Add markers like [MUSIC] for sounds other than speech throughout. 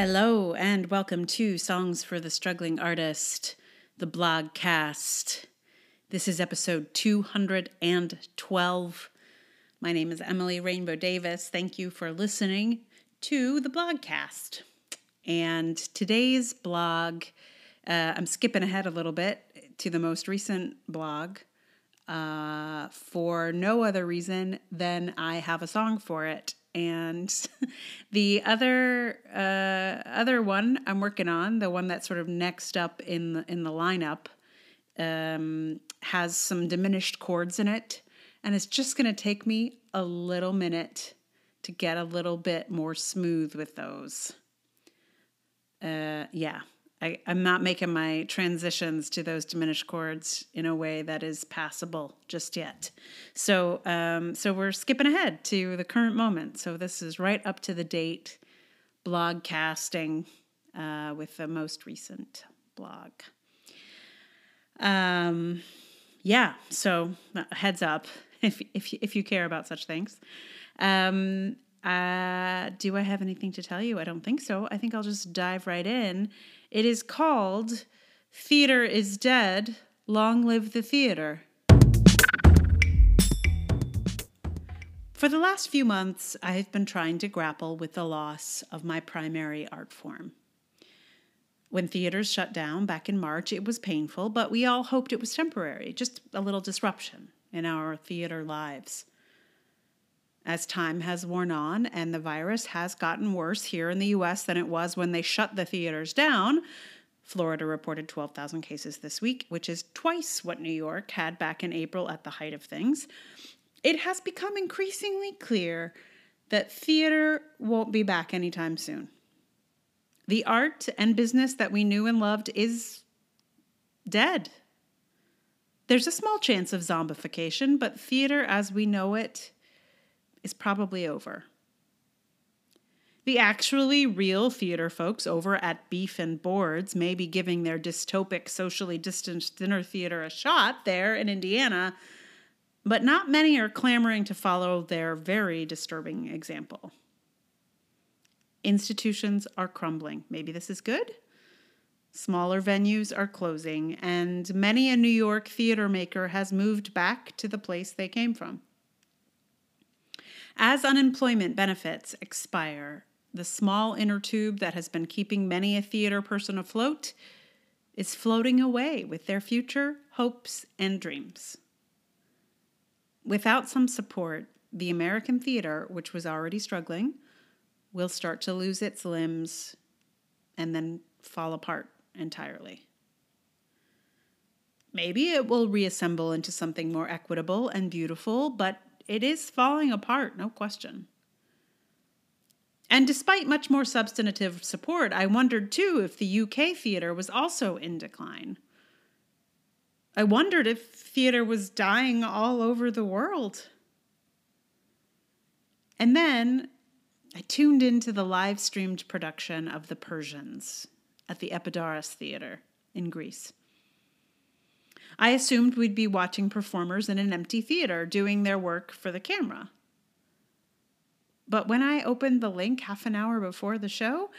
Hello, and welcome to Songs for the Struggling Artist, the blogcast. This is episode 212. My name is Emily Rainbow Davis. Thank you for listening to the blogcast. And today's blog, uh, I'm skipping ahead a little bit to the most recent blog uh, for no other reason than I have a song for it and [LAUGHS] the other uh, other one I'm working on, the one that's sort of next up in the, in the lineup, um, has some diminished chords in it, and it's just going to take me a little minute to get a little bit more smooth with those. Uh, yeah, I, I'm not making my transitions to those diminished chords in a way that is passable just yet. So, um, so we're skipping ahead to the current moment. So this is right up to the date blog casting uh, with the most recent blog. Um, yeah. So uh, heads up [LAUGHS] if if if you care about such things. Um, uh, do I have anything to tell you? I don't think so. I think I'll just dive right in it is called Theater is Dead, Long Live the Theater. For the last few months, I have been trying to grapple with the loss of my primary art form. When theaters shut down back in March, it was painful, but we all hoped it was temporary, just a little disruption in our theater lives. As time has worn on and the virus has gotten worse here in the US than it was when they shut the theaters down, Florida reported 12,000 cases this week, which is twice what New York had back in April at the height of things. It has become increasingly clear that theater won't be back anytime soon. The art and business that we knew and loved is dead. There's a small chance of zombification, but theater as we know it is probably over. The actually real theater folks over at Beef and Boards may be giving their dystopic, socially distanced dinner theater a shot there in Indiana, but not many are clamoring to follow their very disturbing example. Institutions are crumbling. Maybe this is good? Smaller venues are closing, and many a New York theater maker has moved back to the place they came from. As unemployment benefits expire, the small inner tube that has been keeping many a theater person afloat is floating away with their future hopes and dreams. Without some support, the American theater, which was already struggling, will start to lose its limbs and then fall apart entirely. Maybe it will reassemble into something more equitable and beautiful, but it is falling apart, no question. And despite much more substantive support, I wondered too if the UK theatre was also in decline. I wondered if theatre was dying all over the world. And then I tuned into the live streamed production of The Persians at the Epidaurus Theatre in Greece. I assumed we'd be watching performers in an empty theater doing their work for the camera. But when I opened the link half an hour before the show,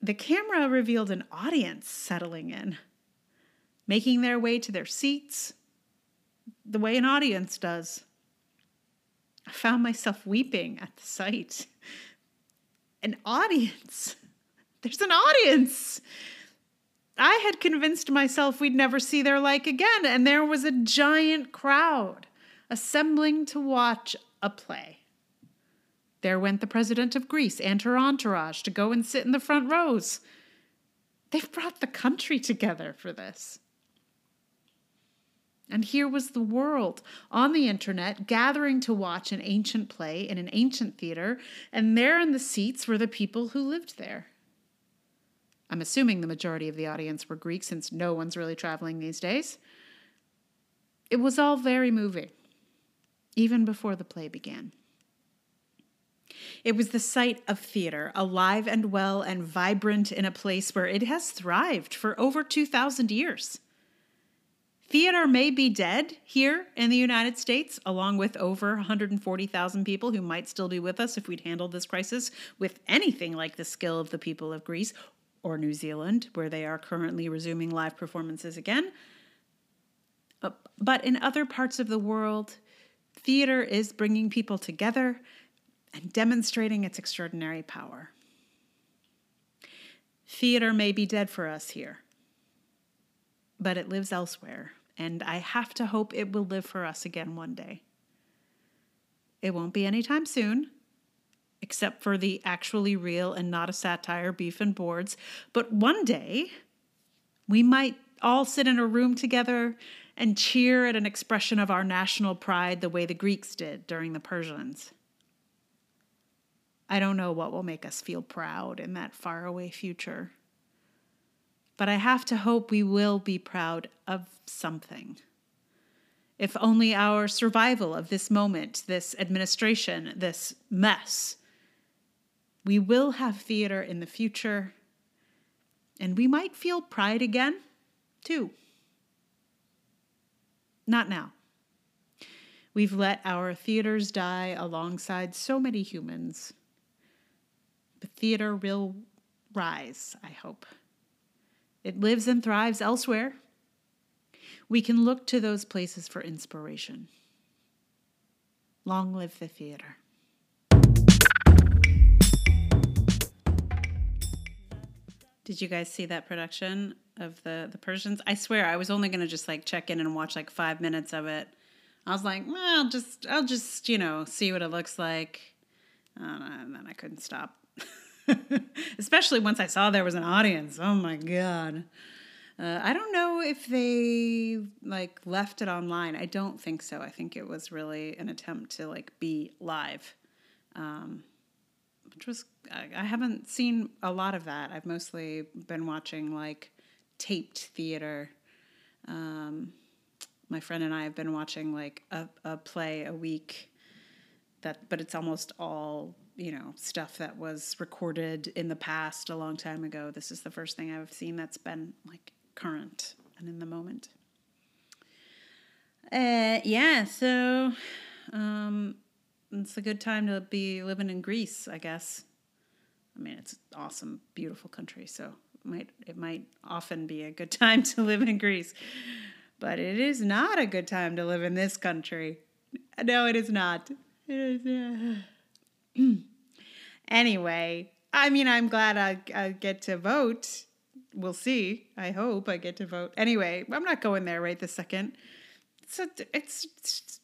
the camera revealed an audience settling in, making their way to their seats the way an audience does. I found myself weeping at the sight. An audience. [LAUGHS] There's an audience. I had convinced myself we'd never see their like again, and there was a giant crowd assembling to watch a play. There went the president of Greece and her entourage to go and sit in the front rows. They've brought the country together for this. And here was the world on the internet gathering to watch an ancient play in an ancient theater, and there in the seats were the people who lived there. I'm assuming the majority of the audience were Greek since no one's really traveling these days. It was all very moving, even before the play began. It was the sight of theater, alive and well and vibrant in a place where it has thrived for over 2,000 years. Theater may be dead here in the United States, along with over 140,000 people who might still be with us if we'd handled this crisis with anything like the skill of the people of Greece or New Zealand, where they are currently resuming live performances again. Uh, but in other parts of the world, theater is bringing people together and demonstrating its extraordinary power. Theater may be dead for us here, but it lives elsewhere, and I have to hope it will live for us again one day. It won't be anytime soon, except for the actually real and not a satire beef and boards, but one day we might all sit in a room together and cheer at an expression of our national pride the way the Greeks did during the Persians. I don't know what will make us feel proud in that faraway future. But I have to hope we will be proud of something. If only our survival of this moment, this administration, this mess. We will have theater in the future, and we might feel pride again, too. Not now. We've let our theaters die alongside so many humans. But theater will rise, I hope. It lives and thrives elsewhere. We can look to those places for inspiration. Long live the theater. Did you guys see that production of the the Persians? I swear I was only gonna just like check in and watch like five minutes of it. I was like, well, I'll just I'll just you know see what it looks like, and then I couldn't stop. [LAUGHS] Especially once I saw there was an audience. Oh my god. Uh, I don't know if they like left it online. I don't think so. I think it was really an attempt to like be live, um, which was I, haven't seen a lot of that. I've mostly been watching like taped theater. Um, my friend and I have been watching like a, a play a week. That, but it's almost all you know stuff that was recorded in the past a long time ago. This is the first thing I've seen that's been like current and in the moment. Uh, yeah, so um, it's a good time to be living in Greece, I guess. I mean, it's awesome, beautiful country, so it might it might often be a good time to live in Greece. But it is not a good time to live in this country. No, it is not. It is. Uh, anyway, I mean, I'm glad I, I get to vote. We'll see. I hope I get to vote. Anyway, I'm not going there right this second. So it's, it's,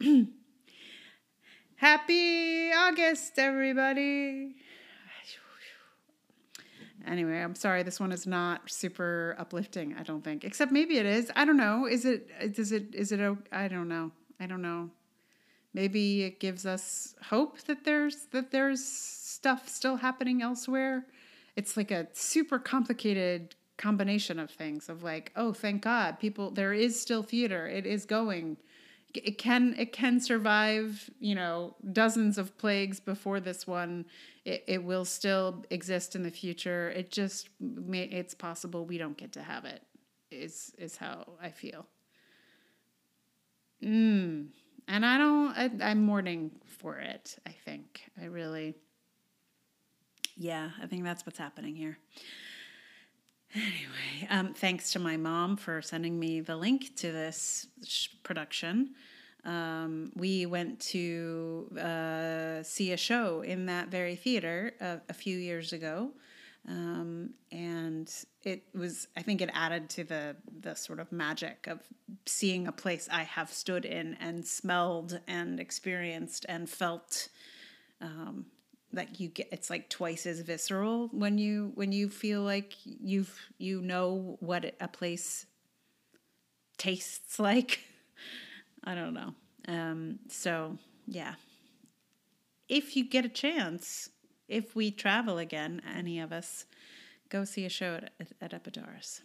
it's happy August, everybody. Anyway, I'm sorry. This one is not super uplifting. I don't think, except maybe it is. I don't know. Is it? Is it? Is it? I don't know. I don't know maybe it gives us hope that there's that there's stuff still happening elsewhere it's like a super complicated combination of things of like oh thank god people there is still theater it is going it can it can survive you know dozens of plagues before this one it, it will still exist in the future it just it's possible we don't get to have it is is how i feel mm and I don't. I, I'm mourning for it. I think I really. Yeah, I think that's what's happening here. Anyway, um, thanks to my mom for sending me the link to this sh- production. Um, we went to uh, see a show in that very theater a, a few years ago. Um, and it was I think it added to the the sort of magic of seeing a place I have stood in and smelled and experienced and felt um, that you get it's like twice as visceral when you when you feel like you've you know what a place tastes [LAUGHS] like I don't know um, so yeah if you get a chance if we travel again, any of us, go see a show at, at, Epidaurus.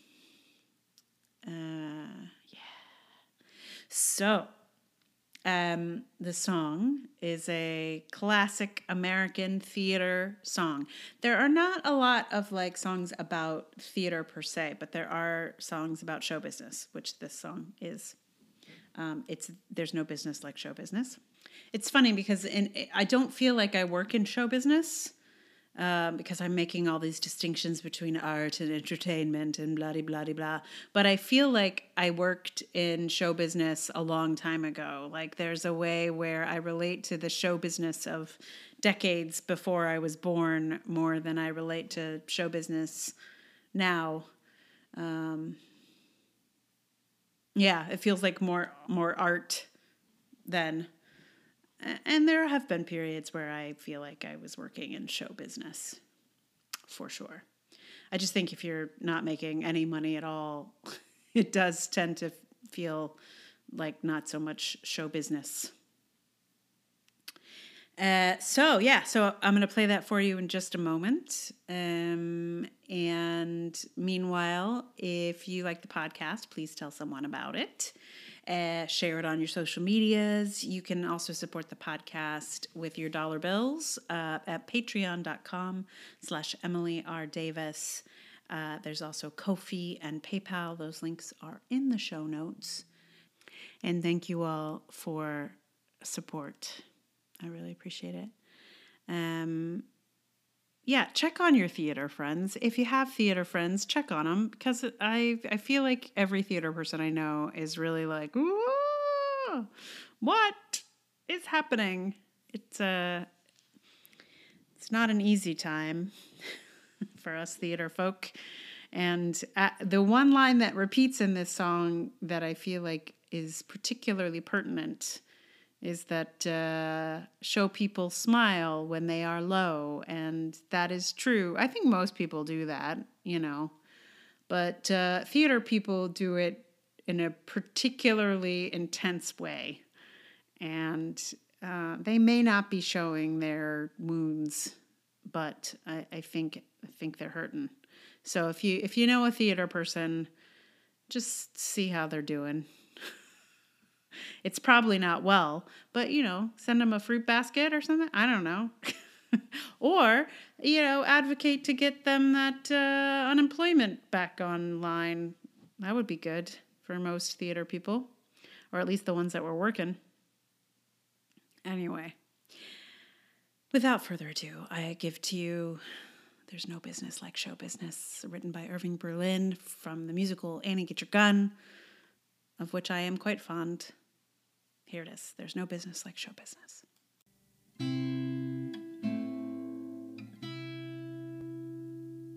Uh, yeah. So, Um, the song is a classic American theater song. There are not a lot of like songs about theater per se, but there are songs about show business, which this song is. Um, it's there's no business like show business. It's funny because in I don't feel like I work in show business um, because I'm making all these distinctions between art and entertainment and blah blah blah blah. But I feel like I worked in show business a long time ago. Like there's a way where I relate to the show business of decades before I was born more than I relate to show business now. Um, yeah, it feels like more more art than and there have been periods where I feel like I was working in show business for sure. I just think if you're not making any money at all, [LAUGHS] it does tend to feel like not so much show business. Uh, so yeah, so I'm gonna play that for you in just a moment. Um, and meanwhile, if you like the podcast, please tell someone about it uh, share it on your social medias. You can also support the podcast with your dollar bills uh, at patreon.com slash Emily R. Davis. Uh, there's also Ko-fi and PayPal. Those links are in the show notes. And thank you all for support. I really appreciate it. Um, yeah, check on your theater friends. If you have theater friends, check on them because I I feel like every theater person I know is really like, what is happening? It's a it's not an easy time [LAUGHS] for us theater folk. And uh, the one line that repeats in this song that I feel like is particularly pertinent is that uh, show people smile when they are low. And that is true. I think most people do that, you know. But uh, theater people do it in a particularly intense way. And uh, they may not be showing their wounds, but I, I think I think they're hurting. So if you if you know a theater person, just see how they're doing. It's probably not well, but you know, send them a fruit basket or something. I don't know. [LAUGHS] or, you know, advocate to get them that uh, unemployment back online. That would be good for most theater people, or at least the ones that were working. Anyway, without further ado, I give to you There's No Business Like Show Business, written by Irving Berlin from the musical Annie Get Your Gun, of which I am quite fond. Here it is. There's no business like show business.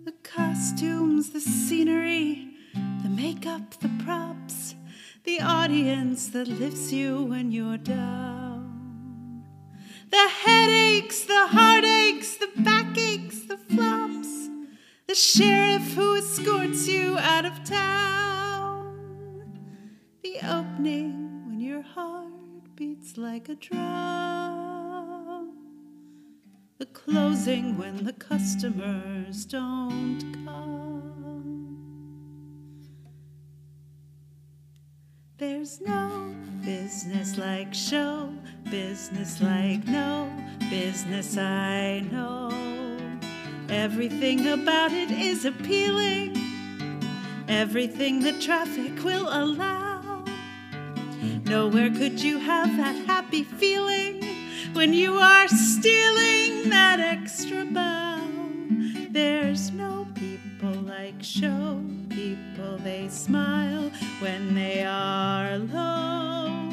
The costumes, the scenery, the makeup, the props, the audience that lifts you when you're down. The headaches, the heartaches, the backaches, the flops, the sheriff who escorts you out of town. The opening your heart beats like a drum. The closing when the customers don't come. There's no business like show, business like no business I know. Everything about it is appealing, everything the traffic will allow. Nowhere could you have that happy feeling when you are stealing that extra bow. There's no people like show people, they smile when they are low.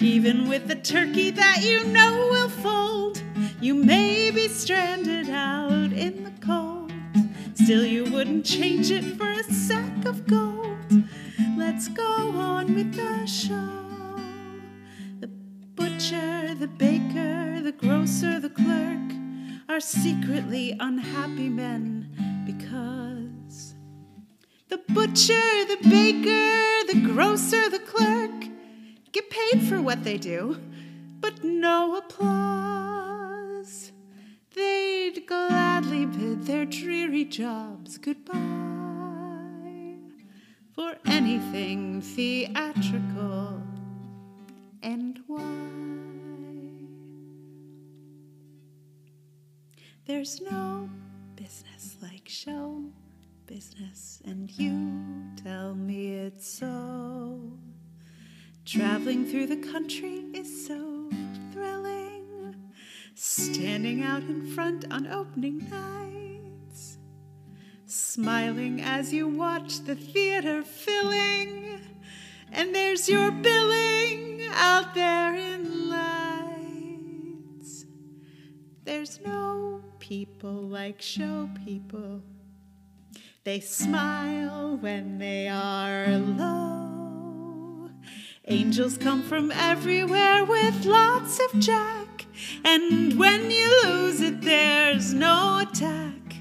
Even with the turkey that you know will fold, you may be stranded out in the cold. Still, you wouldn't change it for a sack of gold. Let's go on with the show the baker, the grocer, the clerk are secretly unhappy men because the butcher, the baker, the grocer, the clerk get paid for what they do, but no applause. They'd gladly bid their dreary jobs goodbye for anything theatrical There's no business like show business, and you tell me it's so. Traveling through the country is so thrilling. Standing out in front on opening nights. Smiling as you watch the theater filling. And there's your billing out there in lights. There's no people like show people. They smile when they are low. Angels come from everywhere with lots of jack. And when you lose it, there's no attack.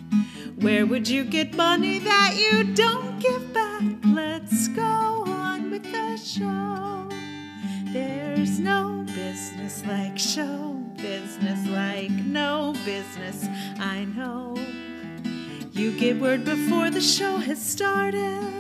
Where would you get money that you don't give back? Let's go on with the show. There's no business like show business, like no business. I know. You get word before the show has started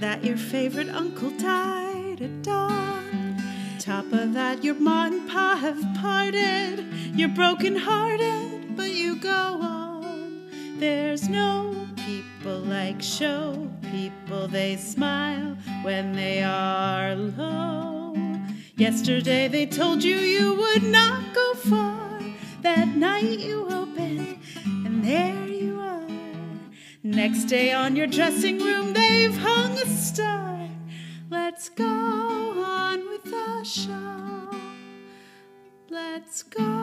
that your favorite uncle died at dawn. Top of that, your mom and pa have parted. You're broken hearted, but you go on. There's no people like show people, they smile when they are low. Yesterday they told you you would not go far. That night you open, and there you are. Next day on your dressing room, they've hung a star. Let's go on with the show. Let's go